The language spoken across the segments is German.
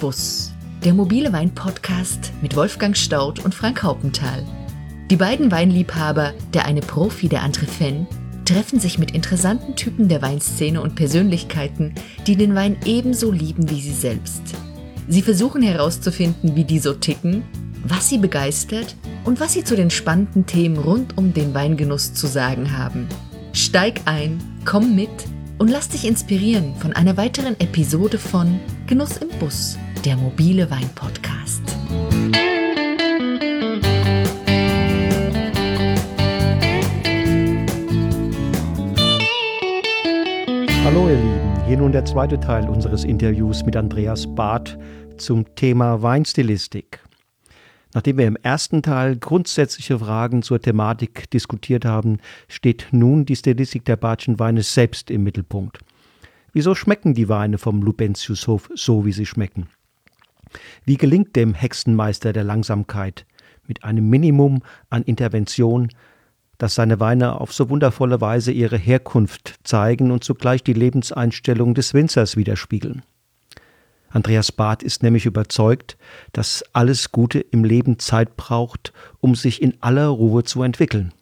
Bus. Der mobile Wein-Podcast mit Wolfgang Staudt und Frank Haupenthal. Die beiden Weinliebhaber, der eine Profi, der andere Fan, treffen sich mit interessanten Typen der Weinszene und Persönlichkeiten, die den Wein ebenso lieben wie sie selbst. Sie versuchen herauszufinden, wie die so ticken, was sie begeistert und was sie zu den spannenden Themen rund um den Weingenuss zu sagen haben. Steig ein, komm mit und lass dich inspirieren von einer weiteren Episode von Genuss im Bus, der mobile Wein-Podcast. Hallo ihr Lieben, hier nun der zweite Teil unseres Interviews mit Andreas Barth zum Thema Weinstilistik. Nachdem wir im ersten Teil grundsätzliche Fragen zur Thematik diskutiert haben, steht nun die Stilistik der Bartschen Weine selbst im Mittelpunkt. Wieso schmecken die Weine vom Lubentiushof so, wie sie schmecken? Wie gelingt dem Hexenmeister der Langsamkeit mit einem Minimum an Intervention, dass seine Weine auf so wundervolle Weise ihre Herkunft zeigen und zugleich die Lebenseinstellung des Winzers widerspiegeln? Andreas Barth ist nämlich überzeugt, dass alles Gute im Leben Zeit braucht, um sich in aller Ruhe zu entwickeln.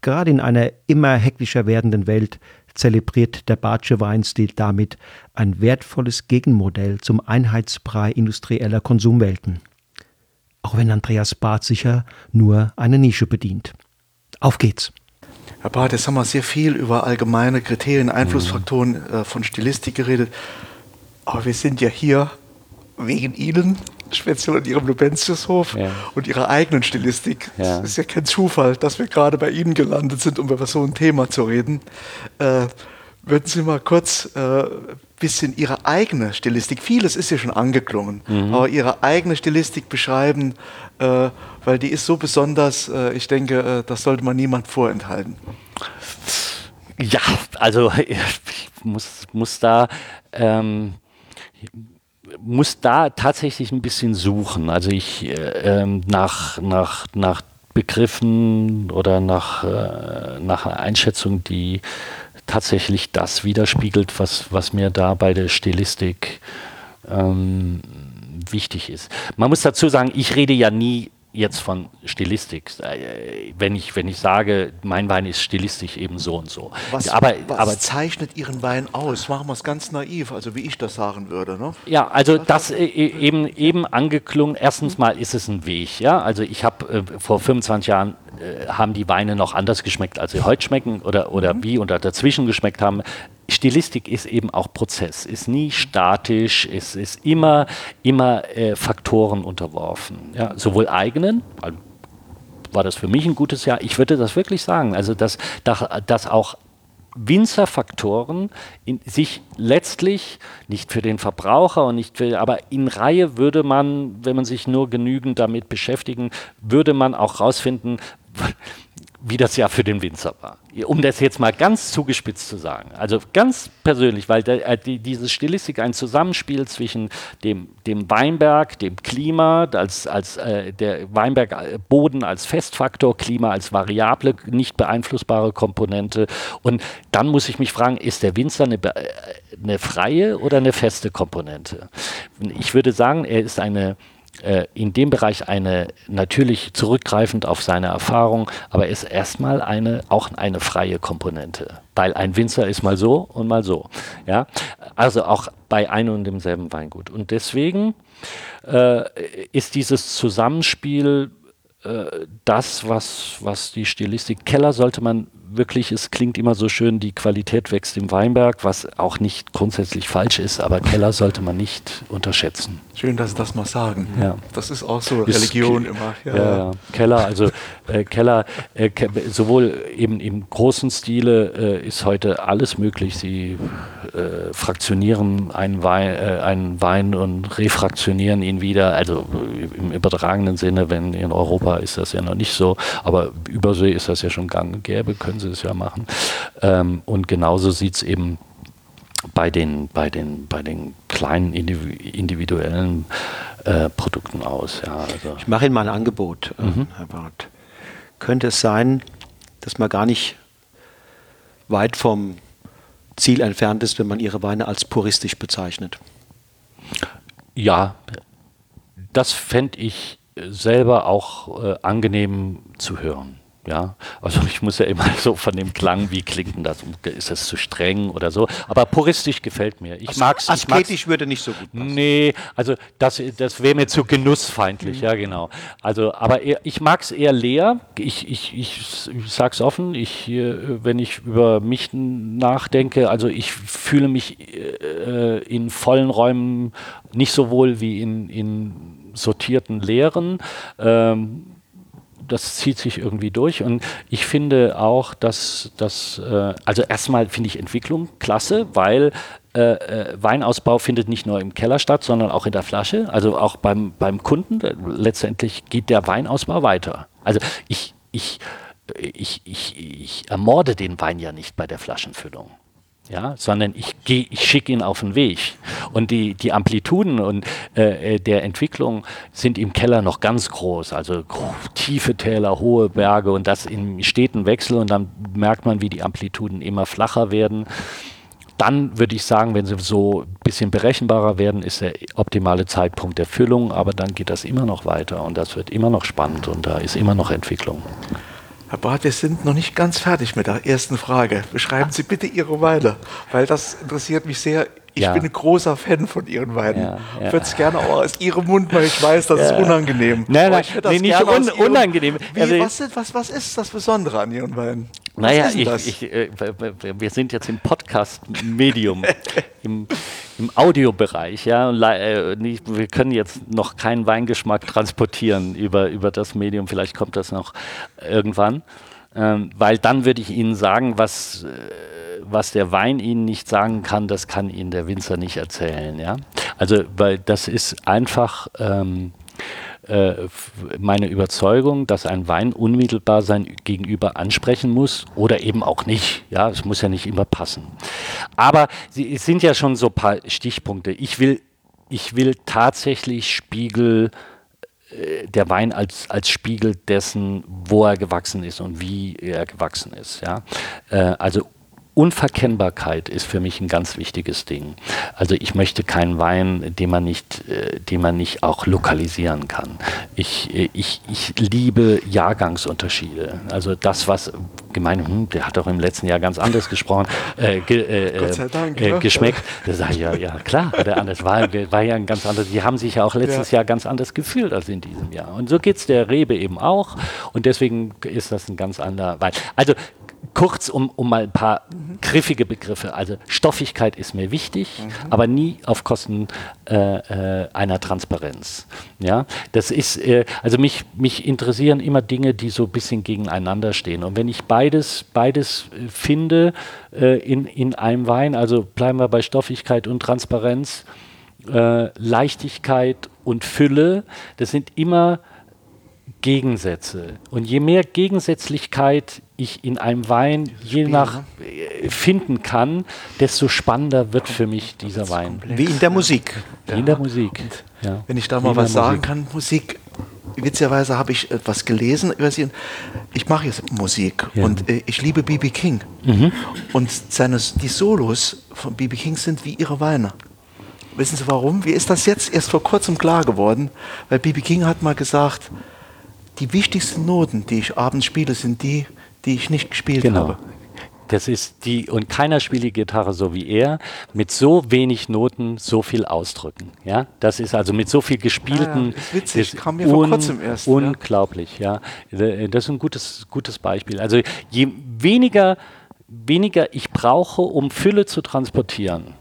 Gerade in einer immer hektischer werdenden Welt zelebriert der Bartsche Weinstil damit ein wertvolles Gegenmodell zum Einheitsbrei industrieller Konsumwelten. Auch wenn Andreas Barth sicher nur eine Nische bedient. Auf geht's! Herr Barth, jetzt haben wir sehr viel über allgemeine Kriterien, Einflussfaktoren äh, von Stilistik geredet. Aber wir sind ja hier wegen Ihnen, speziell in Ihrem Lubentiushof ja. und Ihrer eigenen Stilistik. Ja. Es ist ja kein Zufall, dass wir gerade bei Ihnen gelandet sind, um über so ein Thema zu reden. Äh, würden Sie mal kurz ein äh, bisschen Ihre eigene Stilistik, vieles ist ja schon angeklungen, mhm. aber Ihre eigene Stilistik beschreiben, äh, weil die ist so besonders, äh, ich denke, äh, das sollte man niemand vorenthalten. Ja, also ich muss, muss da ähm, muss da tatsächlich ein bisschen suchen. Also ich äh, ähm, nach, nach, nach Begriffen oder nach, äh, nach einer Einschätzung, die tatsächlich das widerspiegelt, was, was mir da bei der Stilistik ähm, wichtig ist. Man muss dazu sagen, ich rede ja nie jetzt von Stilistik, äh, wenn ich, wenn ich sage, mein Wein ist stilistisch eben so und so. Was, aber, was aber, zeichnet Ihren Wein aus? Machen wir es ganz naiv, also wie ich das sagen würde. Ne? Ja, also das äh, eben, eben angeklungen, erstens mal ist es ein Weg. Ja? Also ich habe äh, vor 25 Jahren äh, haben die Weine noch anders geschmeckt, als sie heute schmecken oder, oder mhm. wie und dazwischen geschmeckt haben. Stilistik ist eben auch Prozess, ist nie statisch, ist, ist immer, immer äh, Faktoren unterworfen. Ja? Sowohl eigenen, also war das für mich ein gutes Jahr, ich würde das wirklich sagen, also dass, dass auch Winzerfaktoren in sich letztlich nicht für den Verbraucher und nicht für, aber in Reihe würde man, wenn man sich nur genügend damit beschäftigen, würde man auch rausfinden, wie das ja für den Winzer war. Um das jetzt mal ganz zugespitzt zu sagen. Also ganz persönlich, weil der, äh, die, diese Stilistik ein Zusammenspiel zwischen dem, dem Weinberg, dem Klima, als, als äh, der Weinbergboden äh, als Festfaktor, Klima als variable, nicht beeinflussbare Komponente. Und dann muss ich mich fragen, ist der Winzer eine, äh, eine freie oder eine feste Komponente? Ich würde sagen, er ist eine in dem Bereich eine natürlich zurückgreifend auf seine Erfahrung, aber ist erstmal eine auch eine freie Komponente, weil ein Winzer ist mal so und mal so, ja, also auch bei einem und demselben Weingut. Und deswegen äh, ist dieses Zusammenspiel äh, das, was, was die Stilistik Keller sollte man wirklich, es klingt immer so schön, die Qualität wächst im Weinberg, was auch nicht grundsätzlich falsch ist, aber Keller sollte man nicht unterschätzen. Schön, dass Sie das mal sagen. Ja. Das ist auch so ist Religion immer. Ja, ja. Keller, also äh, Keller, äh, sowohl eben im großen Stile äh, ist heute alles möglich. Sie äh, fraktionieren einen Wein, äh, einen Wein und refraktionieren ihn wieder. Also im übertragenen Sinne, wenn in Europa ist das ja noch nicht so, aber Übersee ist das ja schon gang und gäbe, können Sie es ja machen. Ähm, und genauso sieht es eben bei den, bei den, bei den kleinen individuellen äh, Produkten aus. Ja, also. Ich mache Ihnen mal ein Angebot, äh, mhm. Herr Barth. Könnte es sein, dass man gar nicht weit vom Ziel entfernt ist, wenn man Ihre Weine als puristisch bezeichnet? Ja, das fände ich selber auch äh, angenehm zu hören. Ja, also ich muss ja immer so von dem Klang, wie klingt denn das? Ist das zu streng oder so? Aber puristisch gefällt mir. Ich also mag's. Asketisch ich würde nicht so gut passen. Nee, also das, das wäre mir zu genussfeindlich, mhm. ja genau. Also, aber eher, ich mag es eher leer. Ich, ich, ich, ich sag's offen, ich, wenn ich über mich nachdenke, also ich fühle mich äh, in vollen Räumen nicht so wohl wie in, in sortierten Leeren. Ähm, das zieht sich irgendwie durch und ich finde auch, dass das, äh, also erstmal finde ich Entwicklung klasse, weil äh, äh, Weinausbau findet nicht nur im Keller statt, sondern auch in der Flasche, also auch beim, beim Kunden. Letztendlich geht der Weinausbau weiter. Also ich, ich, ich, ich, ich ermorde den Wein ja nicht bei der Flaschenfüllung ja, sondern ich gehe, ich schicke ihn auf den Weg. Und die, die Amplituden und äh, äh der Entwicklung sind im Keller noch ganz groß, also tiefe Täler, hohe Berge und das im steten Wechsel und dann merkt man, wie die Amplituden immer flacher werden. Dann würde ich sagen, wenn sie so ein bisschen berechenbarer werden, ist der optimale Zeitpunkt der Füllung, aber dann geht das immer noch weiter und das wird immer noch spannend und da ist immer noch Entwicklung. Herr Barth, wir sind noch nicht ganz fertig mit der ersten Frage. Beschreiben Sie bitte Ihre Weine, weil das interessiert mich sehr. Ich ja. bin ein großer Fan von Ihren Weinen. Ja, ja. Ich würde es gerne auch aus Ihrem Mund, weil ich weiß, das ist unangenehm. Nein, nein, nee, nicht un unangenehm. Wie, also was, was, was ist das Besondere an Ihren Weinen? naja, ich, ich, äh, wir sind jetzt im Podcast-Medium, im, im Audiobereich. Ja, äh, wir können jetzt noch keinen Weingeschmack transportieren über, über das Medium. Vielleicht kommt das noch irgendwann. Ähm, weil dann würde ich Ihnen sagen, was, äh, was der Wein Ihnen nicht sagen kann, das kann Ihnen der Winzer nicht erzählen. Ja? Also, weil das ist einfach. Ähm, äh, meine Überzeugung, dass ein Wein unmittelbar sein Gegenüber ansprechen muss oder eben auch nicht. Ja, es muss ja nicht immer passen. Aber es sind ja schon so ein paar Stichpunkte. Ich will, ich will tatsächlich Spiegel äh, der Wein als, als Spiegel dessen, wo er gewachsen ist und wie er gewachsen ist. Ja? Äh, also Unverkennbarkeit ist für mich ein ganz wichtiges Ding. Also ich möchte keinen Wein, den man nicht, äh, den man nicht auch lokalisieren kann. Ich, äh, ich, ich liebe Jahrgangsunterschiede. Also das, was gemeint, hm, der hat doch im letzten Jahr ganz anders gesprochen, äh, ge, äh, Dank, äh, geschmeckt. Da sage ich ja, ja klar, der anders war, war ja ein ganz anderes. Die haben sich ja auch letztes ja. Jahr ganz anders gefühlt als in diesem Jahr. Und so geht es der Rebe eben auch. Und deswegen ist das ein ganz anderer Wein. Also kurz, um, um mal ein paar griffige Begriffe. Also Stoffigkeit ist mir wichtig, mhm. aber nie auf Kosten äh, äh, einer Transparenz. Ja, das ist, äh, also mich, mich interessieren immer Dinge, die so ein bisschen gegeneinander stehen. Und wenn ich beides, beides äh, finde äh, in, in einem Wein, also bleiben wir bei Stoffigkeit und Transparenz, äh, Leichtigkeit und Fülle, das sind immer Gegensätze. Und je mehr Gegensätzlichkeit ich in einem Wein je nach ne? äh, finden kann, desto spannender wird für mich dieser Wein. Wie in der Musik. Wie ja. in der Musik. Ja. Wenn ich da mal was sagen kann, Musik. Witzigerweise habe ich etwas gelesen über sie. Ich mache jetzt Musik ja. und äh, ich liebe B.B. King. Mhm. Und seine, die Solos von B.B. King sind wie ihre Weine. Wissen Sie warum? Wie ist das jetzt erst vor kurzem klar geworden? Weil B.B. King hat mal gesagt, die wichtigsten Noten, die ich abends spiele, sind die, die ich nicht gespielt genau. habe. Das ist die, und keiner spielt die Gitarre so wie er, mit so wenig Noten so viel ausdrücken. Ja, das ist also mit so viel gespielten. Ja, ist witzig, das kam mir vor kurzem erst. Unglaublich, ja. ja. Das ist ein gutes, gutes Beispiel. Also je weniger, weniger ich brauche, um Fülle zu transportieren,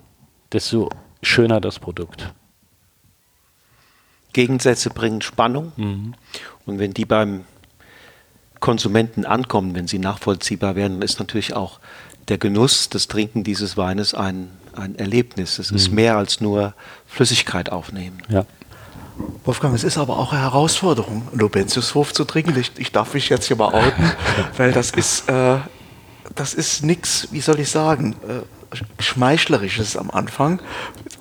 desto schöner das Produkt. Gegensätze bringen Spannung. Mhm. Und wenn die beim Konsumenten ankommen, wenn sie nachvollziehbar werden, dann ist natürlich auch der Genuss, das Trinken dieses Weines ein, ein Erlebnis. Es mhm. ist mehr als nur Flüssigkeit aufnehmen. Ja. Wolfgang, es ist aber auch eine Herausforderung, Lobentiushof zu trinken. Ich, ich darf mich jetzt hier mal outen, weil das ist, äh, das ist nichts, wie soll ich sagen, äh, Schmeichlerisches am Anfang.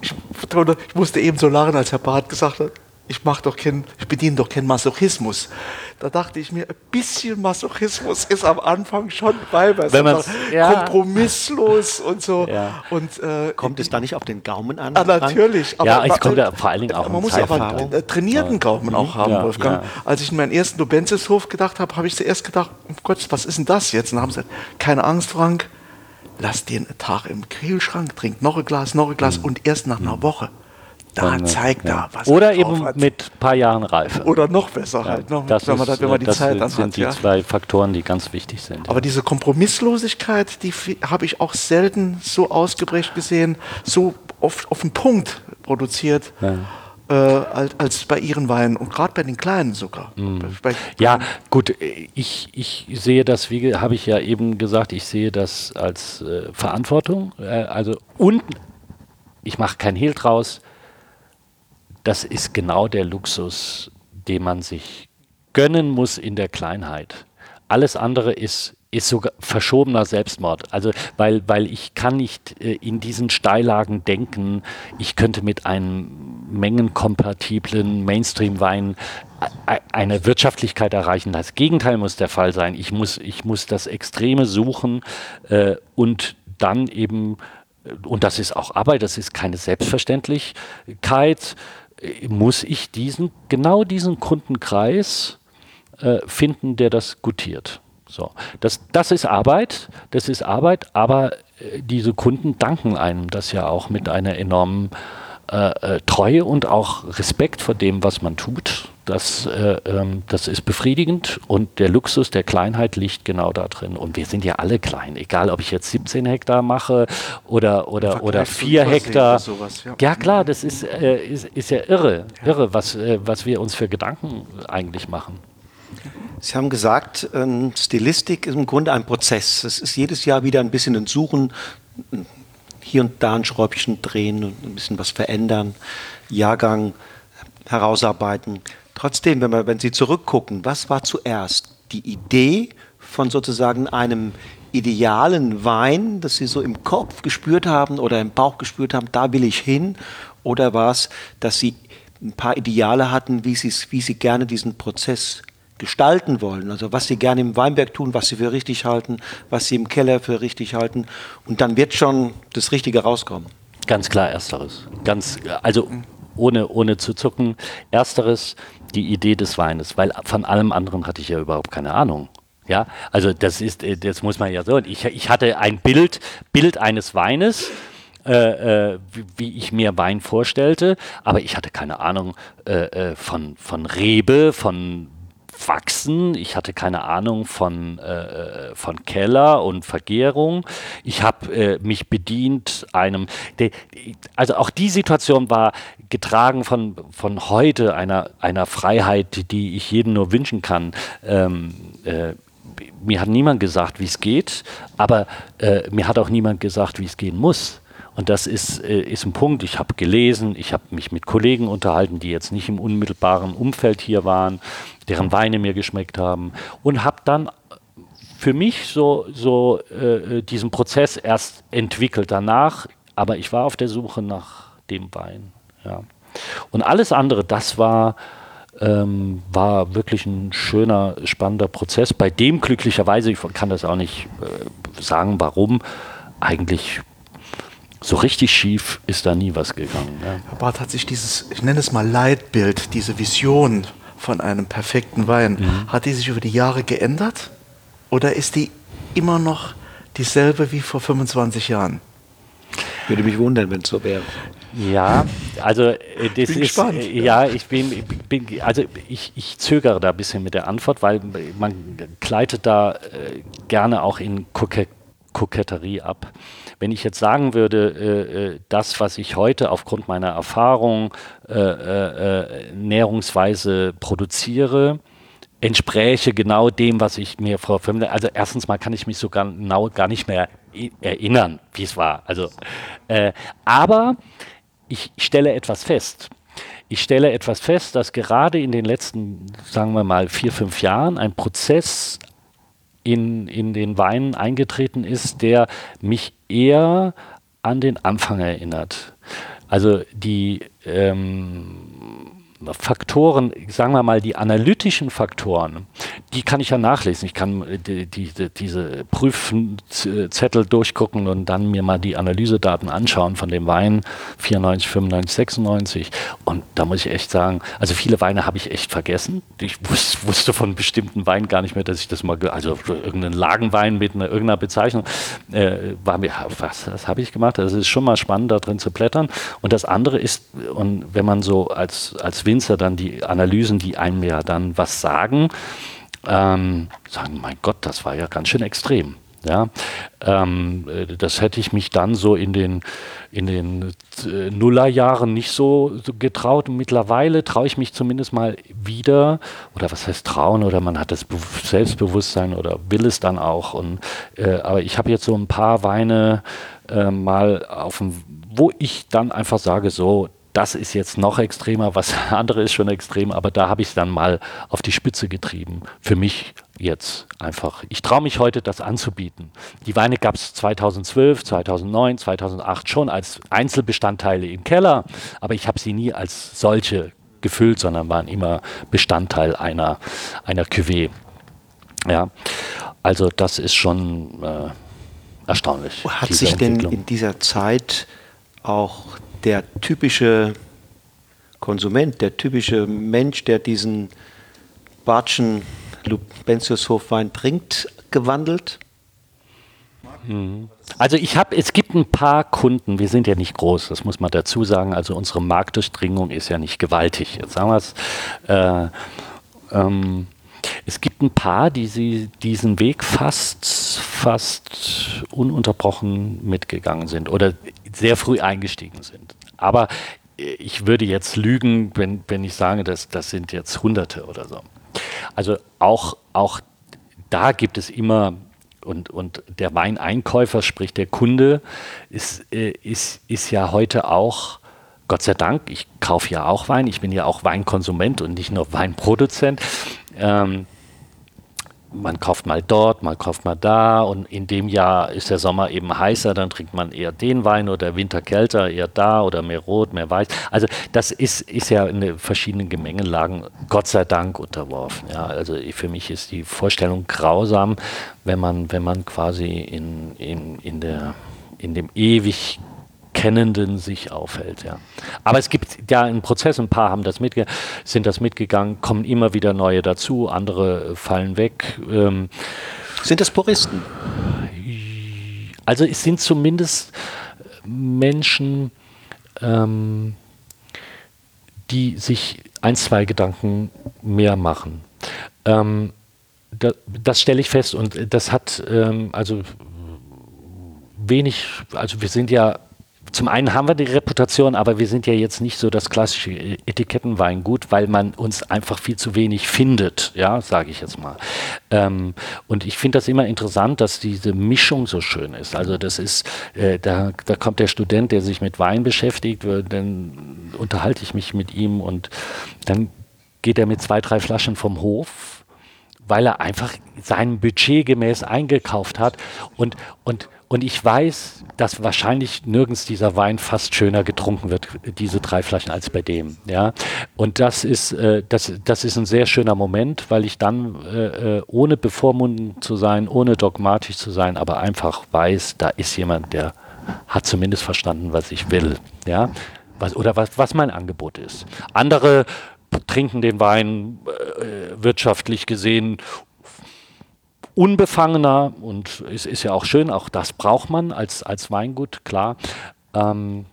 Ich, ich musste eben so lachen, als Herr Barth gesagt hat, ich mache doch kein, ich bediene doch keinen Masochismus. Da dachte ich mir, ein bisschen Masochismus ist am Anfang schon bei, weil Wenn es ja. kompromisslos und so. Ja. Und, äh, Kommt es da nicht auf den Gaumen an? Ah, natürlich. Ja, es man- kommt ja vor allen Dingen auch Man muss ja aber einen äh, trainierten Gaumen auch haben, Ja, Wolfgang. ja. Als ich in meinen ersten Lubenzishof gedacht habe, habe ich zuerst gedacht, um Gott, was ist denn das jetzt? Und dann haben sie gesagt, keine Angst, Frank, lass dir einen Tag im Kühlschrank, trink noch ein Glas, noch ein Glas und erst nach einer Woche, da Dann, äh, zeigt ja. er, was Oder er eben hat. mit ein paar Jahren Reife. Oder noch besser halt, noch, das wenn man, ist, das, wenn man die das Zeit dann sind hat. die Ja. zwei Faktoren, die ganz wichtig sind. Aber diese Kompromisslosigkeit, die habe ich auch selten so ausgeprägt gesehen, so oft auf den Punkt produziert, äh, als, als bei ihren Weinen und gerade bei den kleinen sogar. Bei, Ja, gut, äh, ich, ich sehe das, wie habe ich ja eben gesagt, ich sehe das als äh, Verantwortung. Äh, also und ich mache kein Hehl draus. Das ist genau der Luxus, den man sich gönnen muss in der Kleinheit. Alles andere ist, ist sogar verschobener Selbstmord. Also weil, weil ich kann nicht äh, in diesen Steillagen denken, ich könnte mit einem mengenkompatiblen Mainstream-Wein e- e- eine Wirtschaftlichkeit erreichen. Das Gegenteil muss der Fall sein. Ich muss, ich muss das Extreme suchen äh, und dann eben, äh, und das ist auch Arbeit, das ist keine Selbstverständlichkeit, äh, muss ich diesen, genau diesen Kundenkreis äh, finden, der das gutiert. So, das, das ist Arbeit, das ist Arbeit, aber äh, diese Kunden danken einem das ja auch mit einer enormen äh, äh, Treue und auch Respekt vor dem, was man tut. Das, äh, ähm, das ist befriedigend und der Luxus der Kleinheit liegt genau da drin. Und wir sind ja alle klein, egal ob ich jetzt 17 Hektar mache oder, oder, oder zu 4 Übersee Hektar. sowas, ja. ja klar, das ist, äh, ist, ist ja irre, irre was, äh, was wir uns für Gedanken eigentlich machen. Sie haben gesagt, ähm, Stilistik ist im Grunde ein Prozess. Es ist jedes Jahr wieder ein bisschen ein Suchen, hier und da ein Schräubchen drehen und ein bisschen was verändern, Jahrgang herausarbeiten. Trotzdem, wenn, wir, wenn Sie zurückgucken, was war zuerst? Die Idee von sozusagen einem idealen Wein, das Sie so im Kopf gespürt haben oder im Bauch gespürt haben, da will ich hin? Oder war es, dass Sie ein paar Ideale hatten, wie, wie Sie gerne diesen Prozess gestalten wollen. Also was sie gerne im Weinberg tun, was sie für richtig halten, was sie im Keller für richtig halten. Und dann wird schon das Richtige rauskommen. Ganz klar Ersteres. Ganz, also ohne, ohne zu zucken. Ersteres, die Idee des Weines, weil von allem anderen hatte ich ja überhaupt keine Ahnung. Ja, also das ist, äh, das muss man ja so. Ich, ich hatte ein Bild, Bild eines Weines, äh, äh, wie, wie ich mir Wein vorstellte, aber ich hatte keine Ahnung äh, äh, von, von Rebe, von Wachsen. Ich hatte keine Ahnung von, äh, von Keller und Vergärung. Ich habe äh, mich bedient einem, also auch die Situation war getragen von, von heute, einer, einer Freiheit, die ich jedem nur wünschen kann. Ähm, äh, mir hat niemand gesagt, wie es geht, aber äh, mir hat auch niemand gesagt, wie es gehen muss. Und das ist, äh, ist ein Punkt. Ich habe gelesen, ich habe mich mit Kollegen unterhalten, die jetzt nicht im unmittelbaren Umfeld hier waren, deren Weine mir geschmeckt haben und habe dann für mich so, so äh, diesen Prozess erst entwickelt danach, aber ich war auf der Suche nach dem Wein. Ja. Und alles andere, das war, ähm, war wirklich ein schöner, spannender Prozess, bei dem glücklicherweise, ich kann das auch nicht äh, sagen, warum, eigentlich so richtig schief ist da nie was gegangen. Herr Barth hat sich dieses, ich nenne es mal Leitbild, diese Vision von einem perfekten Wein, Mhm. hat die sich über die Jahre geändert? Oder ist die immer noch dieselbe wie vor 25 Jahren? Würde mich wundern, wenn es so wäre. Ja, also äh, das Bin ist gespannt. äh, ja, ich bin, bin also ich, ich zögere da ein bisschen mit der Antwort, weil man gleitet da äh, gerne auch in Koke Koketterie ab. Wenn ich jetzt sagen würde, äh, äh, das, was ich heute aufgrund meiner Erfahrung äh, äh, äh, näherungsweise produziere, entspräche genau dem, was ich mir vor fünf Also erstens mal kann ich mich sogar genau gar nicht mehr erinnern, wie es war. Also, äh, aber ich stelle etwas fest. Ich stelle etwas fest, dass gerade in den letzten, sagen wir mal, vier, fünf Jahren ein Prozess in, in den Weinen eingetreten ist, der mich eher an den Anfang erinnert. Also die, ähm, Faktoren, sagen wir mal, die analytischen Faktoren, die kann ich ja nachlesen. Ich kann äh, die, die, diese Prüfzettel durchgucken und dann mir mal die Analysedaten anschauen von dem Wein 94, 95, 96. Und da muss ich echt sagen, also viele Weine habe ich echt vergessen. Ich wus wusste von bestimmten Weinen gar nicht mehr, dass ich das mal, also irgendeinen Lagenwein mit einer, irgendeiner Bezeichnung, äh, war mir, was, das habe ich gemacht. Das ist schon mal spannend, da drin zu blättern. Und das andere ist, und wenn man so als, als Winzer dann die Analysen, die einem ja dann was sagen, ähm, sagen, mein Gott, das war ja ganz schön extrem. Ja, ähm, äh, das hätte ich mich dann so in den, in den äh, Nullerjahren nicht so, getraut. mittlerweile traue ich mich zumindest mal wieder, oder was heißt trauen, oder man hat das Be Selbstbewusstsein oder will es dann auch. Und, äh, aber ich habe jetzt so ein paar Weine äh, mal auf dem, wo ich dann einfach sage, so, das ist jetzt noch extremer, was andere ist schon extrem, aber da habe ich es dann mal auf die Spitze getrieben. Für mich jetzt einfach. Ich traue mich heute, das anzubieten. Die Weine gab es 2012, 2009, 2008 schon als Einzelbestandteile im Keller, aber ich habe sie nie als solche gefüllt, sondern waren immer Bestandteil einer, einer Cuvée. Ja, also das ist schon äh, erstaunlich. Hat sich denn in dieser Zeit auch der typische Konsument, der typische Mensch, der diesen Bartschen Lubentius Hofwein trinkt, gewandelt? Mhm. Also ich habe, es gibt ein paar Kunden, wir sind ja nicht groß, das muss man dazu sagen, also unsere Marktdurchdringung ist ja nicht gewaltig. Jetzt sagen wir es, äh, ähm, es gibt ein paar, die sie diesen Weg fast, fast ununterbrochen mitgegangen sind oder sehr früh eingestiegen sind. Aber ich würde jetzt lügen, wenn, wenn ich sage, dass das sind jetzt Hunderte oder so. Also auch, auch da gibt es immer und, und der Weineinkäufer, sprich der Kunde, ist, äh, ist, ist ja heute auch, Gott sei Dank, ich kaufe ja auch Wein, ich bin ja auch Weinkonsument und nicht nur Weinproduzent. Ähm, man kauft mal dort, man kauft mal da und in dem Jahr ist der Sommer eben heißer, dann trinkt man eher den Wein oder Winter kälter, eher da oder mehr rot, mehr weiß. Also das ist, ist ja in verschiedenen Gemengelagen Gott sei Dank unterworfen. Ja, also für mich ist die Vorstellung grausam, wenn man, wenn man quasi in, in, in der in dem ewig Kennenden sich aufhält. Ja. Aber es gibt ja einen Prozess, ein paar haben das mitge sind das mitgegangen, kommen immer wieder neue dazu, andere fallen weg. Ähm, sind das Puristen? Also es sind zumindest Menschen, ähm, die sich ein, zwei Gedanken mehr machen. Ähm, da, das stelle ich fest und das hat ähm, also wenig, also wir sind ja zum einen haben wir die Reputation, aber wir sind ja jetzt nicht so das klassische Etikettenweingut, weil man uns einfach viel zu wenig findet, ja, sage ich jetzt mal. Ähm, und ich finde das immer interessant, dass diese Mischung so schön ist. Also das ist, äh, da, da kommt der Student, der sich mit Wein beschäftigt, dann unterhalte ich mich mit ihm und dann geht er mit zwei, drei Flaschen vom Hof, weil er einfach sein Budget gemäß eingekauft hat und, und und ich weiß, dass wahrscheinlich nirgends dieser Wein fast schöner getrunken wird, diese drei Flaschen, als bei dem. Ja? Und das ist, äh, das, das ist ein sehr schöner Moment, weil ich dann, äh, äh ohne bevormunden zu sein, ohne dogmatisch zu sein, aber einfach weiß, da ist jemand, der hat zumindest verstanden, was ich will. Ja? Was, oder was, was mein Angebot ist. Andere trinken den Wein äh, wirtschaftlich gesehen unbefangener und es ist ja auch schön, auch das braucht man als, als Weingut, klar. Ähm,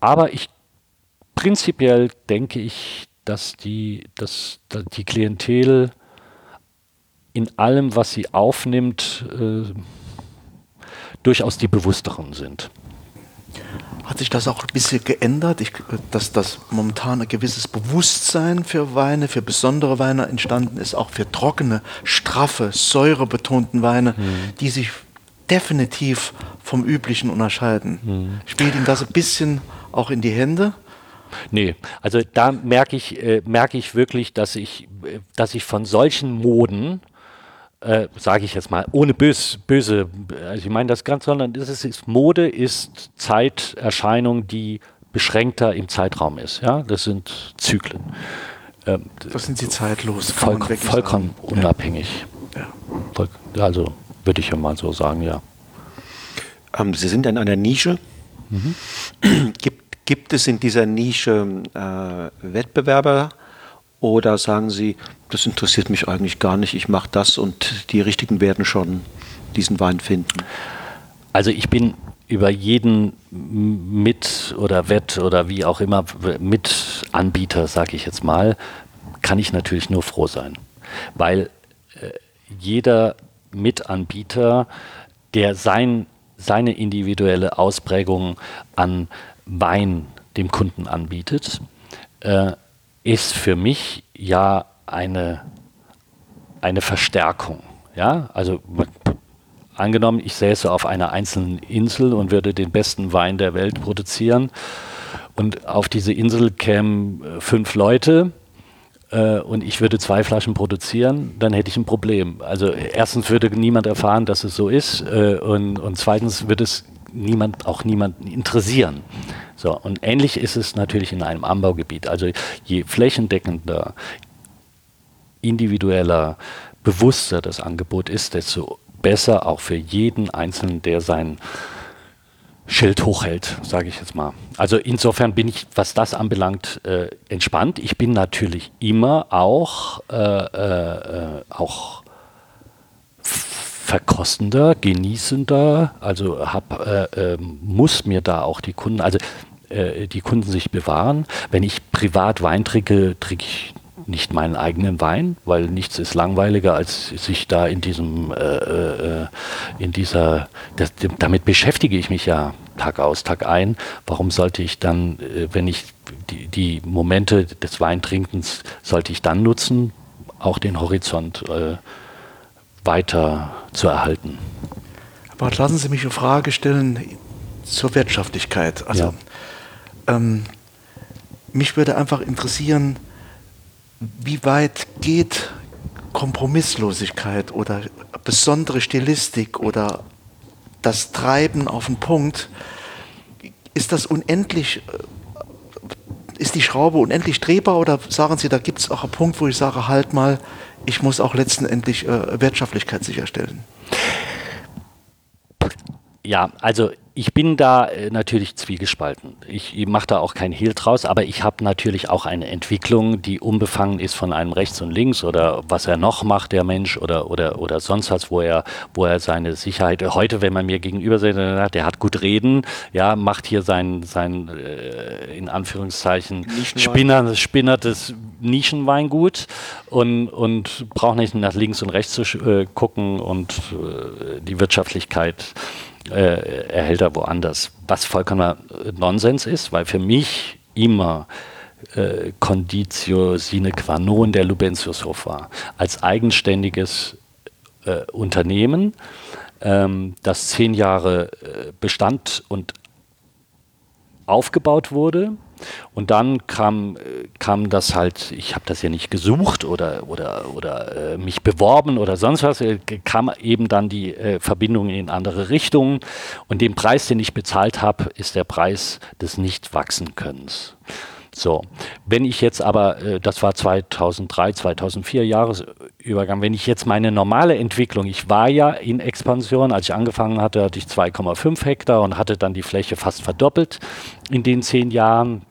aber ich prinzipiell denke ich, dass die, dass, dass die Klientel in allem, was sie aufnimmt, äh, durchaus die bewussteren sind. Hat sich das auch ein bisschen geändert, ich, dass das momentan ein gewisses Bewusstsein für Weine, für besondere Weine entstanden ist, auch für trockene, straffe, säurebetonten Weine, mhm. die sich definitiv vom üblichen unterscheiden. Mhm. Spielt Ihnen das ein bisschen auch in die Hände? Nee, also da merke ich, äh, merke ich wirklich, dass ich, äh, dass ich von solchen Moden, äh, sage ich jetzt mal, ohne bös, böse, also ich meine das ganz, sondern das ist, ist, Mode ist Zeiterscheinung, die beschränkter im Zeitraum ist. Ja, das sind Zyklen. Ähm, das sind sie zeitlos. Voll, vollkommen sagen. unabhängig. Ja. Voll, also würde ich ja mal so sagen, ja. Ähm, sie sind in einer Nische. Mhm. Gibt, gibt es in dieser Nische äh, Wettbewerber oder sagen Sie, das interessiert mich eigentlich gar nicht, ich mache das und die Richtigen werden schon diesen Wein finden? Also ich bin über jeden Mit- oder Wett- oder wie auch immer Mitanbieter, sage ich jetzt mal, kann ich natürlich nur froh sein. Weil äh, jeder Mitanbieter, der sein, seine individuelle Ausprägung an Wein dem Kunden anbietet, äh, ist für mich ja eine, eine Verstärkung. Ja, also angenommen, ich säße auf einer einzelnen Insel und würde den besten Wein der Welt produzieren und auf diese Insel kämen äh, fünf Leute äh, und ich würde zwei Flaschen produzieren, dann hätte ich ein Problem. Also erstens würde niemand erfahren, dass es so ist äh, und, und zweitens würde es niemand, auch niemanden interessieren. So, und ähnlich ist es natürlich in einem Anbaugebiet. Also je flächendeckender, individueller, bewusster das Angebot ist, desto besser auch für jeden Einzelnen, der sein Schild hochhält, sage ich jetzt mal. Also insofern bin ich, was das anbelangt, äh, entspannt. Ich bin natürlich immer auch, äh, äh, auch verkostender, genießender, also hab, äh, äh, muss mir da auch die Kunden, also äh, die Kunden sich bewahren. Wenn ich privat Wein trinke, trinke ich nicht meinen eigenen Wein, weil nichts ist langweiliger, als sich da in diesem, äh, äh, in dieser, das, damit beschäftige ich mich ja Tag aus, Tag ein. Warum sollte ich dann, äh, wenn ich die, die, Momente des Weintrinkens, sollte ich dann nutzen, auch den Horizont äh, weiter zu erhalten. Aber lassen Sie mich eine Frage stellen zur Wirtschaftlichkeit. Also, ja. ähm, mich würde einfach interessieren, wie weit geht Kompromisslosigkeit oder besondere Stilistik oder das Treiben auf den Punkt, ist das unendlich, äh, ist die Schraube unendlich drehbar oder sagen Sie, da gibt es auch einen Punkt, wo ich sage, halt mal, ich muss auch letztendlich äh, Wirtschaftlichkeit sicherstellen? Ja, also ich bin da äh, natürlich zwiegespalten. Ich, mache da auch kein Hehl draus, aber ich habe natürlich auch eine Entwicklung, die unbefangen ist von einem rechts und links oder was er noch macht, der Mensch oder, oder, oder sonst was, wo er, wo er seine Sicherheit, heute, wenn man mir gegenüber sitzt, der hat gut reden, ja, macht hier sein, sein äh, in Anführungszeichen Spinner, spinnertes Nischenweingut und, und braucht nicht nach links und rechts zu äh, gucken und äh, die Wirtschaftlichkeit äh, erhält er woanders. Was vollkommener Nonsens ist, weil für mich immer äh, Conditio sine qua non der Lubentiushof war. Als eigenständiges äh, Unternehmen, ähm, das zehn Jahre äh, bestand und aufgebaut wurde und dann kam, kam das halt, ich habe das ja nicht gesucht oder, oder, oder äh, mich beworben oder sonst was, äh, kam eben dann die äh, Verbindung in andere Richtungen. Und den Preis, den ich bezahlt habe, ist der Preis des Nicht-Wachsen-Könnens. So, wenn ich jetzt aber, äh, das war 2003, 2004 Jahresübergang, wenn ich jetzt meine normale Entwicklung, ich war ja in Expansion, als ich angefangen hatte, hatte ich 2,5 Hektar und hatte dann die Fläche fast verdoppelt in den zehn Jahren.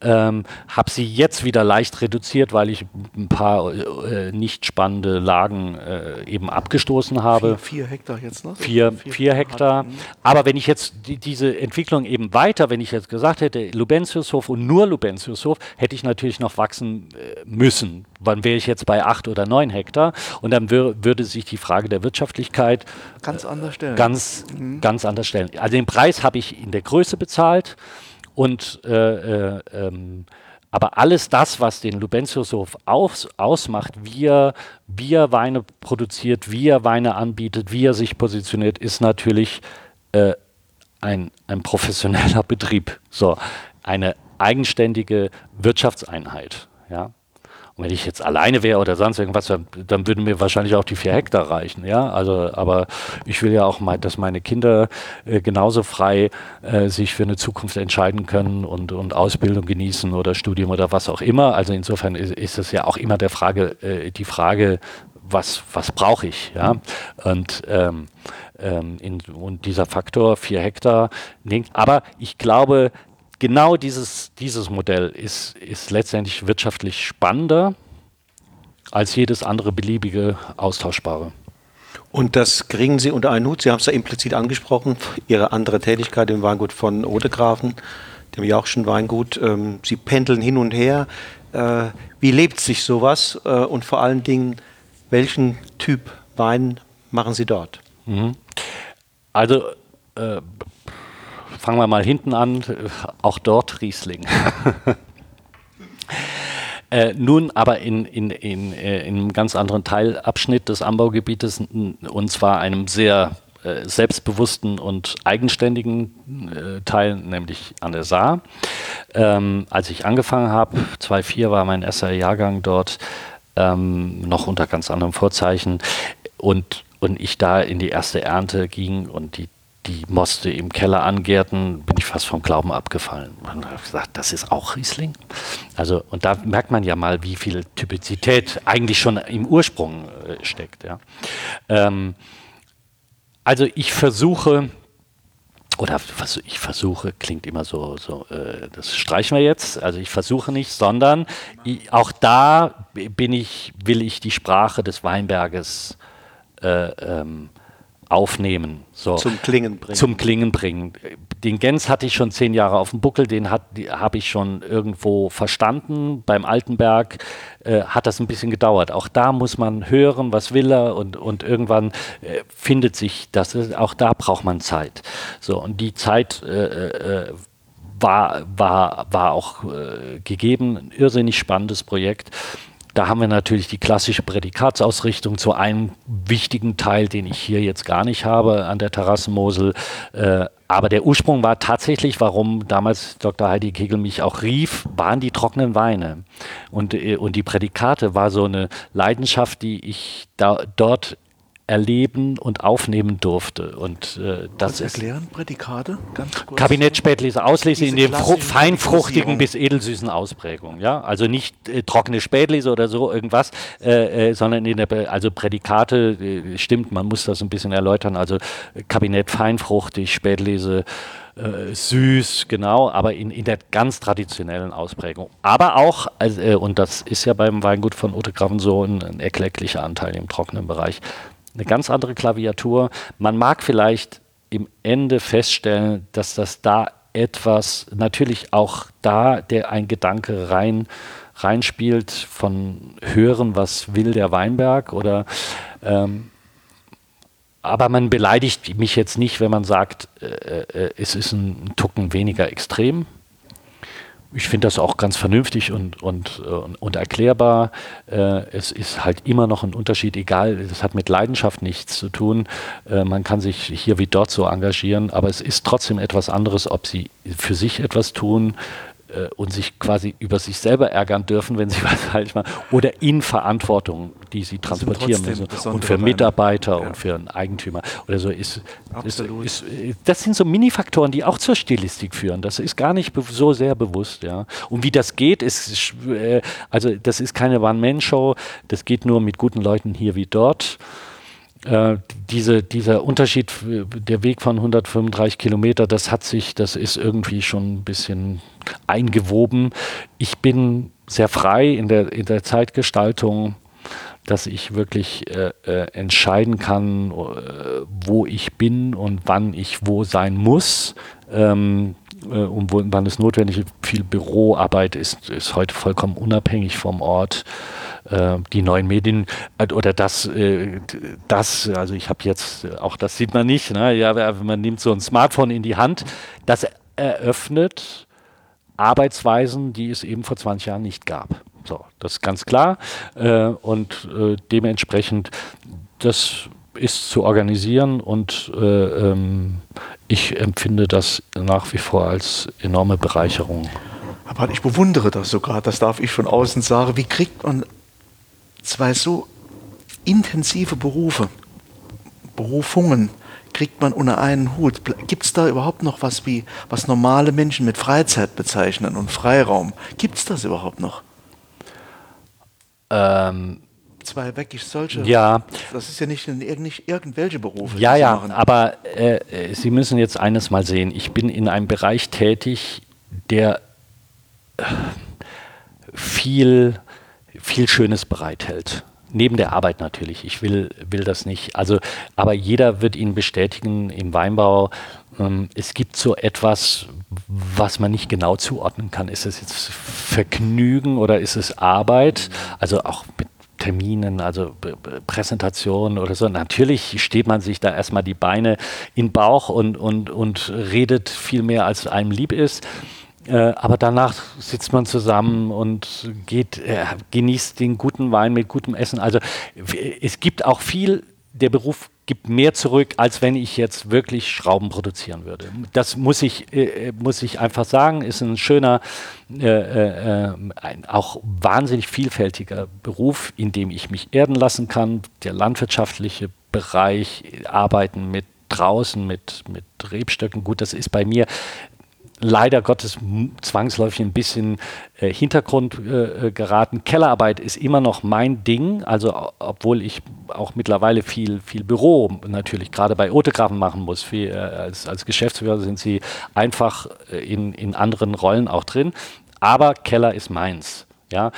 Ähm, habe sie jetzt wieder leicht reduziert, weil ich ein paar äh, nicht spannende Lagen äh, eben abgestoßen habe. Vier, vier Hektar jetzt, ne? Vier, vier, vier Hektar. Mhm. Aber wenn ich jetzt die, diese Entwicklung eben weiter, wenn ich jetzt gesagt hätte, Lubentiushof und nur Lubentiushof, hätte ich natürlich noch wachsen äh, müssen. Wann wäre ich jetzt bei acht oder neun Hektar? Und dann wür würde sich die Frage der Wirtschaftlichkeit ganz anders stellen. Ganz, mhm. ganz anders stellen. Also den Preis habe ich in der Größe bezahlt. Und äh, äh, ähm, aber alles das, was den Lubentiushof aus, ausmacht, wie er, wie er Weine produziert, wie er Weine anbietet, wie er sich positioniert, ist natürlich äh, ein, ein professioneller Betrieb. So, eine eigenständige Wirtschaftseinheit. Ja? Und wenn ich jetzt alleine wäre oder sonst irgendwas, dann, dann, würden mir wahrscheinlich auch die vier Hektar reichen. Ja, also, aber ich will ja auch mal, dass meine Kinder äh, genauso frei äh, sich für eine Zukunft entscheiden können und, und Ausbildung genießen oder Studium oder was auch immer. Also insofern ist, ist es ja auch immer der Frage, äh, die Frage, was, was brauche ich? Ja? Und, ähm, ähm, in, und dieser Faktor vier Hektar, aber ich glaube, genau dieses, dieses Modell ist, ist letztendlich wirtschaftlich spannender als jedes andere beliebige austauschbare. Und das kriegen Sie unter einen Hut. Sie haben es ja implizit angesprochen, Ihre andere Tätigkeit im Weingut von Odegrafen, dem Jauchschen Weingut. Ähm, Sie pendeln hin und her. Äh, wie lebt sich sowas? Äh, und vor allen Dingen, welchen Typ Wein machen Sie dort? Mhm. Also, äh, fangen wir mal hinten an, auch dort Riesling. äh, nun aber in, in, in, äh, in einem ganz anderen Teilabschnitt des Anbaugebietes, und zwar einem sehr äh, selbstbewussten und eigenständigen äh, Teil, nämlich an der Saar. Ähm, als ich angefangen habe, 2004 war mein erster Jahrgang dort, ähm, noch unter ganz anderem Vorzeichen, und, und ich da in die erste Ernte ging und die die Moste im Keller angärten, bin ich fast vom Glauben abgefallen. Man hat gesagt, das ist auch Riesling. Also, und da merkt man ja mal, wie viel Typizität eigentlich schon im Ursprung äh, steckt. Ja. Ähm, also ich versuche, oder ich versuche, klingt immer so, so äh, das streichen wir jetzt, also ich versuche nicht, sondern ich, auch da bin ich, will ich die Sprache des Weinberges äh, ähm, aufnehmen. So. Zum Klingen bringen. Zum Klingen bringen. Den Gens hatte ich schon zehn Jahre auf dem Buckel, den habe ich schon irgendwo verstanden. Beim Altenberg äh, hat das ein bisschen gedauert. Auch da muss man hören, was will er und, und irgendwann äh, findet sich das. Auch da braucht man Zeit. So, und die Zeit äh, äh war, war, war auch äh, gegeben. Ein irrsinnig spannendes Projekt. Da haben wir natürlich die klassische Prädikatsausrichtung zu einem wichtigen Teil, den ich hier jetzt gar nicht habe an der Terrassenmosel. Äh, aber der Ursprung war tatsächlich, warum damals Dr. Heidi Kegel mich auch rief, waren die trockenen Weine. Und, äh, und die Prädikate war so eine Leidenschaft, die ich da, dort erleben und aufnehmen durfte. Und äh, das ist erklären, Prädikate, ganz kurz. Kabinett Spätlese, Auslese in den feinfruchtigen bis edelsüßen Ausprägungen. Ja? Also nicht äh, trockene Spätlese oder so irgendwas, äh, äh, sondern in der, also Prädikate, äh, stimmt, man muss das ein bisschen erläutern. Also Kabinett feinfruchtig, Spätlese, äh, süß, genau, aber in, in der ganz traditionellen Ausprägung. Aber auch, also, äh, und das ist ja beim Weingut von Ute Graven so ein, ein erklecklicher Anteil im trockenen Bereich, eine ganz andere Klaviatur. Man mag vielleicht im Ende feststellen, dass das da etwas, natürlich auch da der ein Gedanke rein reinspielt von hören, was will der Weinberg oder ähm, aber man beleidigt mich jetzt nicht, wenn man sagt, äh, äh, es ist ein Tucken weniger extrem ich finde das auch ganz vernünftig und, und, äh, und, und erklärbar. Äh, es ist halt immer noch ein Unterschied, egal, das hat mit Leidenschaft nichts zu tun. Äh, man kann sich hier wie dort so engagieren, aber es ist trotzdem etwas anderes, ob sie für sich etwas tun, äh, und sich quasi über sich selber ärgern dürfen, wenn sie was falsch machen, oder in Verantwortung, die sie transportieren müssen. Und für Mitarbeiter ja. und für einen Eigentümer oder so ist, ist, ist, das sind so Minifaktoren, die auch zur Stilistik führen. Das ist gar nicht so sehr bewusst, ja. Und wie das geht, ist, äh, also das ist keine One-Man-Show, das geht nur mit guten Leuten hier wie dort. Äh, diese, dieser Unterschied, der Weg von 135 Kilometer, das hat sich, das ist irgendwie schon ein bisschen eingewoben. Ich bin sehr frei in der, in der Zeitgestaltung, dass ich wirklich äh, äh, entscheiden kann, äh, wo ich bin und wann ich wo sein muss. Ähm, äh, und wo, wann es notwendig ist. Viel Büroarbeit ist, ist heute vollkommen unabhängig vom Ort. Äh, die neuen Medien äh, oder das, äh, das also ich habe jetzt, auch das sieht man nicht, ne? ja, man nimmt so ein Smartphone in die Hand, das eröffnet Arbeitsweisen, die es eben vor 20 Jahren nicht gab. So, das ist ganz klar. Äh, und äh, dementsprechend, das ist zu organisieren und äh, ähm, ich empfinde das nach wie vor als enorme Bereicherung. Aber ich bewundere das sogar, das darf ich von außen sagen. Wie kriegt man zwei so intensive Berufe, Berufungen, kriegt man unter einen Hut? Gibt es da überhaupt noch was, wie, was normale Menschen mit Freizeit bezeichnen und Freiraum? Gibt es das überhaupt noch? Ähm, Zwei wirklich solche. Ja. Das ist ja nicht, nicht irgendwelche Berufe. Ja, ja, machen. aber äh, Sie müssen jetzt eines mal sehen. Ich bin in einem Bereich tätig, der äh, viel, viel Schönes bereithält neben der Arbeit natürlich. Ich will, will das nicht. Also, aber jeder wird Ihnen bestätigen im Weinbau, ähm, es gibt so etwas, was man nicht genau zuordnen kann. Ist es jetzt Vergnügen oder ist es Arbeit? Also auch mit Terminen, also Präsentationen oder so. Natürlich steht man sich da erstmal die Beine in den Bauch und, und, und redet viel mehr, als einem lieb ist. Äh, aber danach sitzt man zusammen und geht, äh, genießt den guten Wein mit gutem Essen. Also es gibt auch viel, der Beruf gibt mehr zurück, als wenn ich jetzt wirklich Schrauben produzieren würde. Das muss ich, äh, muss ich einfach sagen, ist ein schöner, äh, äh, ein auch wahnsinnig vielfältiger Beruf, in dem ich mich erden lassen kann. Der landwirtschaftliche Bereich, Arbeiten mit draußen mit, mit Rebstöcken. Gut, das ist bei mir leider Gottes zwangsläufig ein bisschen äh, Hintergrund äh, geraten. Kellerarbeit ist immer noch mein Ding, also obwohl ich auch mittlerweile viel, viel Büro natürlich gerade bei Otegrafen machen muss. Viel, äh, als, als Geschäftsführer sind sie einfach äh, in, in anderen Rollen auch drin. Aber Keller ist meins. Ja,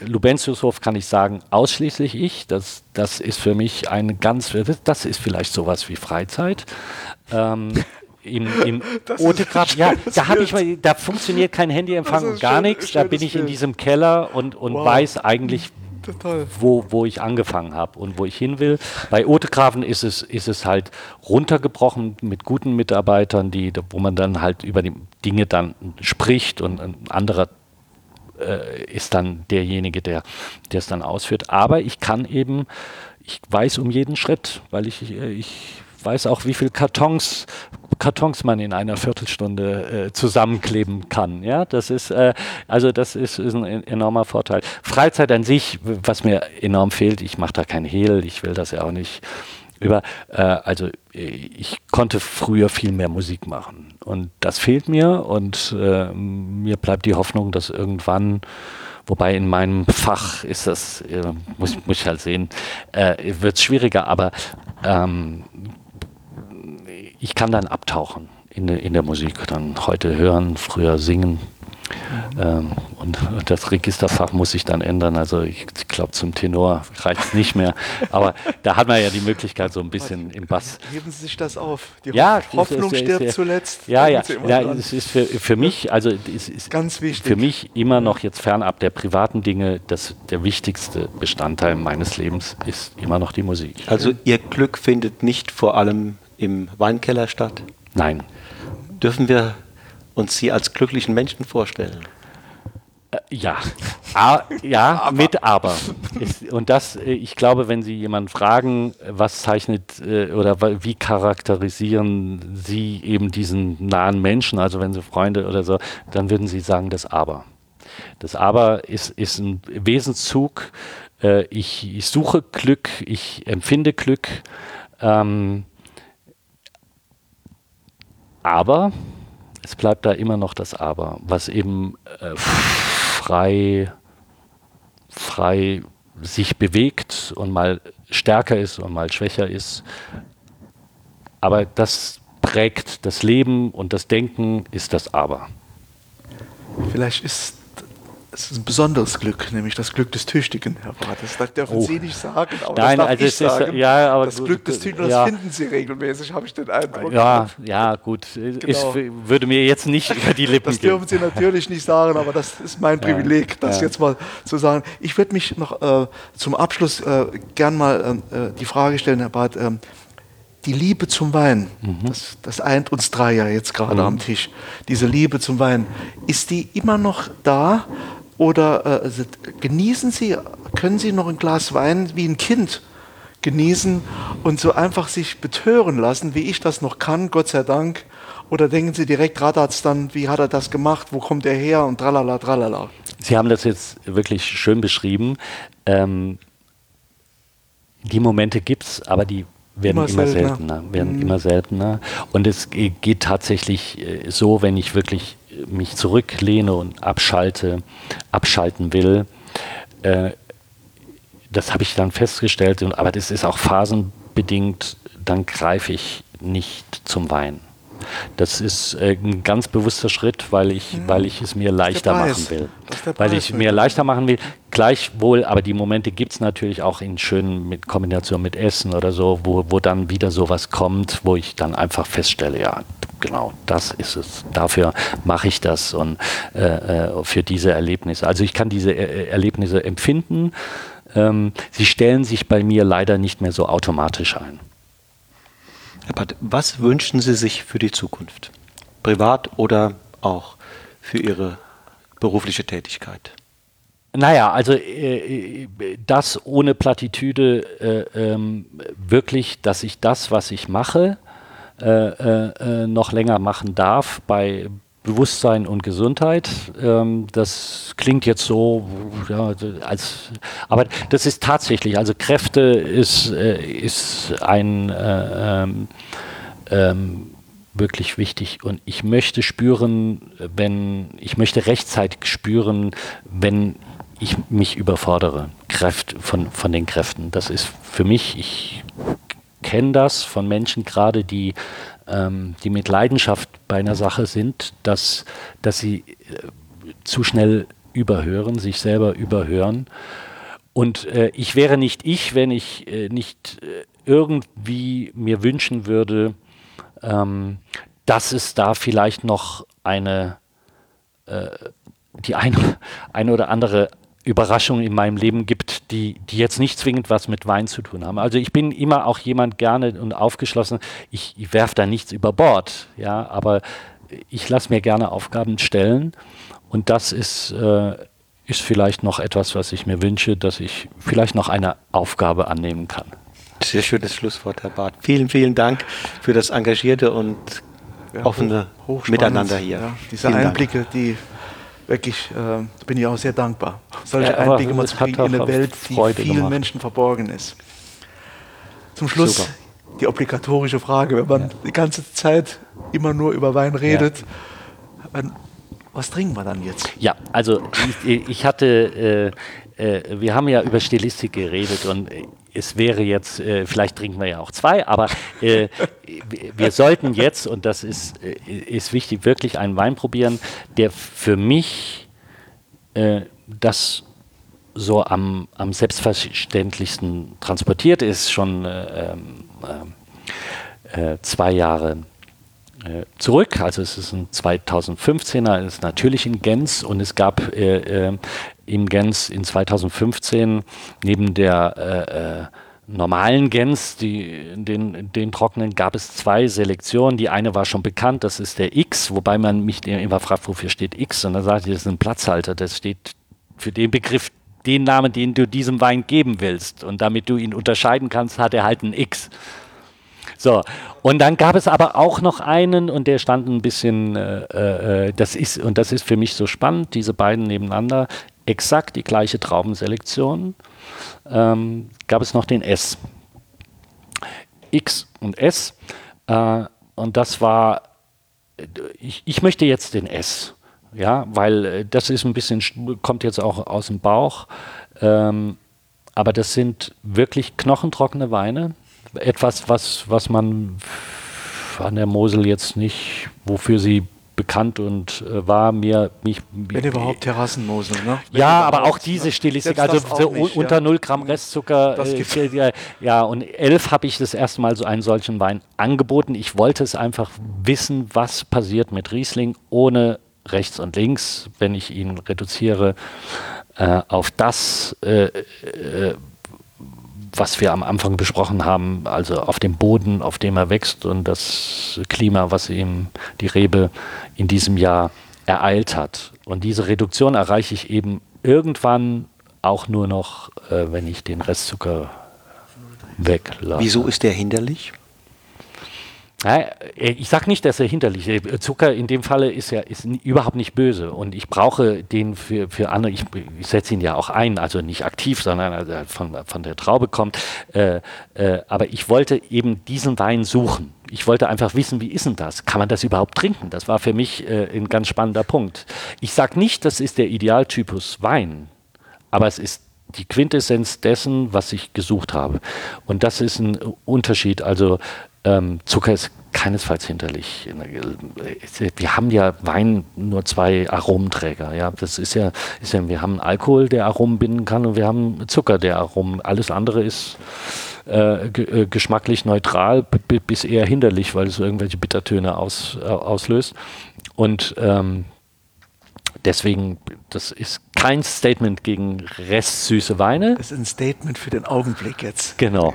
Lubentiushof kann ich sagen, ausschließlich ich. Das, das ist für mich eine ganz, das ist vielleicht sowas wie Freizeit. Ähm, im, im Otegrab, ja, da habe ich mal, da funktioniert kein Handyempfang und gar nichts. Da bin ich in diesem Keller und, und wow. weiß eigentlich, wo, wo ich angefangen habe und wo ich hin will. Bei Otegrafen ist es, ist es halt runtergebrochen mit guten Mitarbeitern, die, wo man dann halt über die Dinge dann spricht und ein anderer äh, ist dann derjenige, der es dann ausführt. Aber ich kann eben, ich weiß um jeden Schritt, weil ich, ich weiß auch, wie viele Kartons Kartons man in einer Viertelstunde äh, zusammenkleben kann. Ja, das ist äh, also das ist, ist, ein enormer Vorteil. Freizeit an sich, was mir enorm fehlt, ich mache da kein Hehl, ich will das ja auch nicht über. Äh, also ich konnte früher viel mehr Musik machen und das fehlt mir und äh, mir bleibt die Hoffnung, dass irgendwann Wobei in meinem Fach ist das, äh, muss, muss ich halt sehen, äh, wird es schwieriger, aber ähm, ich kann dann abtauchen in, in der Musik, dann heute hören, früher singen. Ähm, und das Registerfach muss sich dann ändern. Also ich glaube, zum Tenor reicht es nicht mehr. Aber da hat man ja die Möglichkeit, so ein bisschen im Bass. Heben Sie sich das auf. Die ja, Hoffnung ist, stirbt ist, zuletzt. Ja, ja. ja es ist für, für mich, also es ist ganz wichtig. Für mich immer noch jetzt fernab der privaten Dinge, das, der wichtigste Bestandteil meines Lebens ist immer noch die Musik. Also Ihr Glück findet nicht vor allem im Weinkeller statt? Nein. Dürfen wir uns Sie als glücklichen Menschen vorstellen? Äh, ja, A, ja, aber. mit aber. und das, äh, ich glaube, wenn Sie jemanden fragen, was zeichnet äh, oder wie charakterisieren Sie eben diesen nahen Menschen, also wenn Sie Freunde oder so, dann würden Sie sagen, das aber. Das aber ist, ist ein Wesenszug. ich, ich suche Glück, ich empfinde Glück. Ähm, aber es bleibt da immer noch das Aber, was eben äh, frei, frei sich bewegt und mal stärker ist und mal schwächer ist. Aber das prägt das Leben und das Denken ist das Aber. Vielleicht ist es ist ein besonderes Glück, nämlich das Glück des Tüchtigen, Herr Barth. Das dürfen oh. Sie nicht sagen, aber Nein, das darf also ich sagen. Ist, ja, aber das Glück des Tüchtigen, ja. das finden Sie regelmäßig, habe ich den Eindruck. Ja, ja gut. Genau. Ist, würde mir jetzt nicht über die Lippen Das dürfen Sie natürlich nicht sagen, aber das ist mein Privileg, das ja. jetzt mal zu sagen. Ich würde mich noch äh, zum Abschluss äh, gern mal äh, die Frage stellen, Herr Barth. Ähm, die Liebe zum Wein, mhm. das, das, eint uns drei ja jetzt gerade mhm. am Tisch. Diese Liebe zum Wein, ist die immer noch da? Oder äh, genießen Sie, können Sie noch ein Glas Wein wie ein Kind genießen und so einfach sich betören lassen, wie ich das noch kann, Gott sei Dank, Oder denken Sie direkt, Radatz dann, wie hat er das gemacht, wo kommt er her und tralala, tralala? Sie haben das jetzt wirklich schön beschrieben. Ähm, die Momente gibt es, aber die werden immer, immer seltener. seltener. werden mhm. immer seltener. Und es geht tatsächlich äh, so, wenn ich wirklich mich zurücklehne und abschalte, abschalten will, äh, das habe ich dann festgestellt, aber das ist auch phasenbedingt, dann greife ich nicht zum Wein. Das ist äh, ein ganz bewusster Schritt, weil ich, mhm. weil ich es mir leichter machen will. Weil ich es mir leichter machen will. Gleichwohl, aber die Momente gibt es natürlich auch in schönen mit Kombination mit Essen oder so, wo, wo dann wieder sowas kommt, wo ich dann einfach feststelle, ja, genau, das ist es. Dafür mache ich das und äh, äh für diese Erlebnisse. Also ich kann diese äh, Erlebnisse empfinden ähm, sie stellen sich bei mir leider nicht mehr so automatisch ein. Herr Patt, was wünschen Sie sich für die Zukunft? Privat oder auch für Ihre berufliche Tätigkeit? Naja, also äh, das ohne Plattitüde äh, ähm, wirklich, dass ich das, was ich mache, äh, äh, äh noch länger machen darf bei, Bewusstsein und Gesundheit. Ähm, das klingt jetzt so, ja, als, aber das ist tatsächlich, also Kräfte ist, äh, ist ein äh, ähm, ähm, wirklich wichtig und ich möchte spüren, wenn, ich möchte rechtzeitig spüren, wenn ich mich überfordere, Kräfte von, von den Kräften. Das ist für mich, ich kenne das von Menschen gerade, die ähm, die mit Leidenschaft bei einer Sache sind, dass, dass sie äh, zu schnell überhören, sich selber überhören. Und äh, ich wäre nicht ich, wenn ich äh, nicht äh, irgendwie mir wünschen würde, ähm, dass es da vielleicht noch eine, äh, die eine, eine oder andere Überraschungen in meinem Leben gibt, die, die jetzt nicht zwingend was mit Wein zu tun haben. Also ich bin immer auch jemand gerne und aufgeschlossen. Ich, ich werfe da nichts über Bord, ja, aber ich lasse mir gerne Aufgaben stellen und das ist, äh, ist vielleicht noch etwas, was ich mir wünsche, dass ich vielleicht noch eine Aufgabe annehmen kann. Sehr schönes Schlusswort, Herr Barth. Vielen, vielen Dank für das engagierte und ja, offene hoch, Miteinander hier. Ja, diese vielen Einblicke, Dank. die wirklich, äh, bin ich auch sehr dankbar. Solche ja, Einblicke mal zu kriegen in eine Welt, die Freude vielen gemacht. Menschen verborgen ist. Zum Schluss Super. die obligatorische Frage, wenn man ja. die ganze Zeit immer nur über Wein redet, ja. was trinken wir dann jetzt? Ja, also ich, ich hatte, äh, äh, wir haben ja über Stilistik geredet und es wäre jetzt, äh, vielleicht trinken wir ja auch zwei, aber äh, wir sollten jetzt, und das ist, äh, ist wichtig, wirklich einen Wein probieren, der für mich äh, das so am, am selbstverständlichsten transportiert ist, schon äh, ähm, äh, zwei Jahre zurück. Also es ist ein 2015er, ist natürlich in Gens und es gab äh, äh, in Gens in 2015 neben der äh, äh, normalen Gens, die, den, den trockenen, gab es zwei Selektionen. Die eine war schon bekannt, das ist der X, wobei man mich immer fragt, wofür steht X? Und dann sagt ich, das ist ein Platzhalter, das steht für den Begriff, den Namen, den du diesem Wein geben willst. Und damit du ihn unterscheiden kannst, hat er halt ein X. So, und dann gab es aber auch noch einen und der stand ein bisschen, äh, äh, das ist, und das ist für mich so spannend, diese beiden nebeneinander, exakt die gleiche Traubenselektion, ähm, gab es noch den S. X und S. Äh, und das war, ich, ich möchte jetzt den S. Ja, weil äh, das ist ein bisschen, kommt jetzt auch aus dem Bauch. Ähm, aber das sind wirklich knochentrockene Weine. Etwas, was, was man an der Mosel jetzt nicht, wofür sie bekannt und äh, war mir mich wenn überhaupt Terrassenmosel ne? Wenn ja aber auch diese Stilistik also so nicht, unter ja. 0 Gramm Restzucker äh, ja und 11 habe ich das erste Mal so einen solchen Wein angeboten. Ich wollte es einfach wissen was passiert mit Riesling ohne rechts und links wenn ich ihn reduziere äh, auf das äh, äh, was wir am Anfang besprochen haben, also auf dem Boden, auf dem er wächst und das Klima, was ihm die Rebe in diesem Jahr ereilt hat. Und diese Reduktion erreiche ich eben irgendwann auch nur noch, äh, wenn ich den Restzucker weglasse. Wieso ist der hinderlich? Ich sage nicht, dass er hinterlich ist. Zucker in dem Falle ist ja ist überhaupt nicht böse und ich brauche den für, für andere. Ich, ich setze ihn ja auch ein, also nicht aktiv, sondern also von, von der Traube kommt. Äh, äh, aber ich wollte eben diesen Wein suchen. Ich wollte einfach wissen, wie ist denn das? Kann man das überhaupt trinken? Das war für mich äh, ein ganz spannender Punkt. Ich sage nicht, das ist der Idealtypus Wein, aber es ist die Quintessenz dessen, was ich gesucht habe. Und das ist ein Unterschied. Also ähm, Zucker ist keinesfalls hinterlich. Wir haben ja Wein nur zwei Aromenträger. Ja, das ist ja, ist ja, wir haben Alkohol, der Aromen binden kann, und wir haben Zucker, der Aromen. Alles andere ist äh, äh geschmacklich neutral bis eher hinderlich, weil es irgendwelche Bittertöne aus, äh, auslöst. Und ähm, deswegen, das ist kein Statement gegen restsüße Weine. Das ist ein Statement für den Augenblick jetzt. Genau.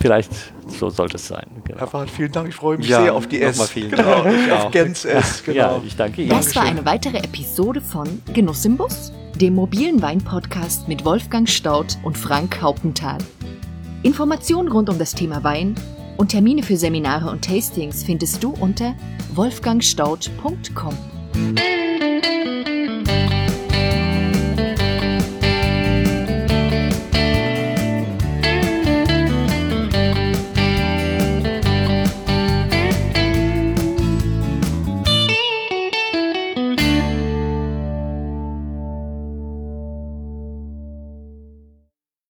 Vielleicht so sollte es sein. Genau. Herr Fahrt, vielen Dank. Ich freue mich ja, sehr auf die S. Vielen genau, Dank. auf Gens S. Genau. Ja, ich danke Ihnen. Das war eine weitere Episode von Genuss im Bus, dem mobilen Wein-Podcast mit Wolfgang Staudt und Frank Hauptenthal. Informationen rund um das Thema Wein und Termine für Seminare und Tastings findest du unter wolfgangstaudt.com.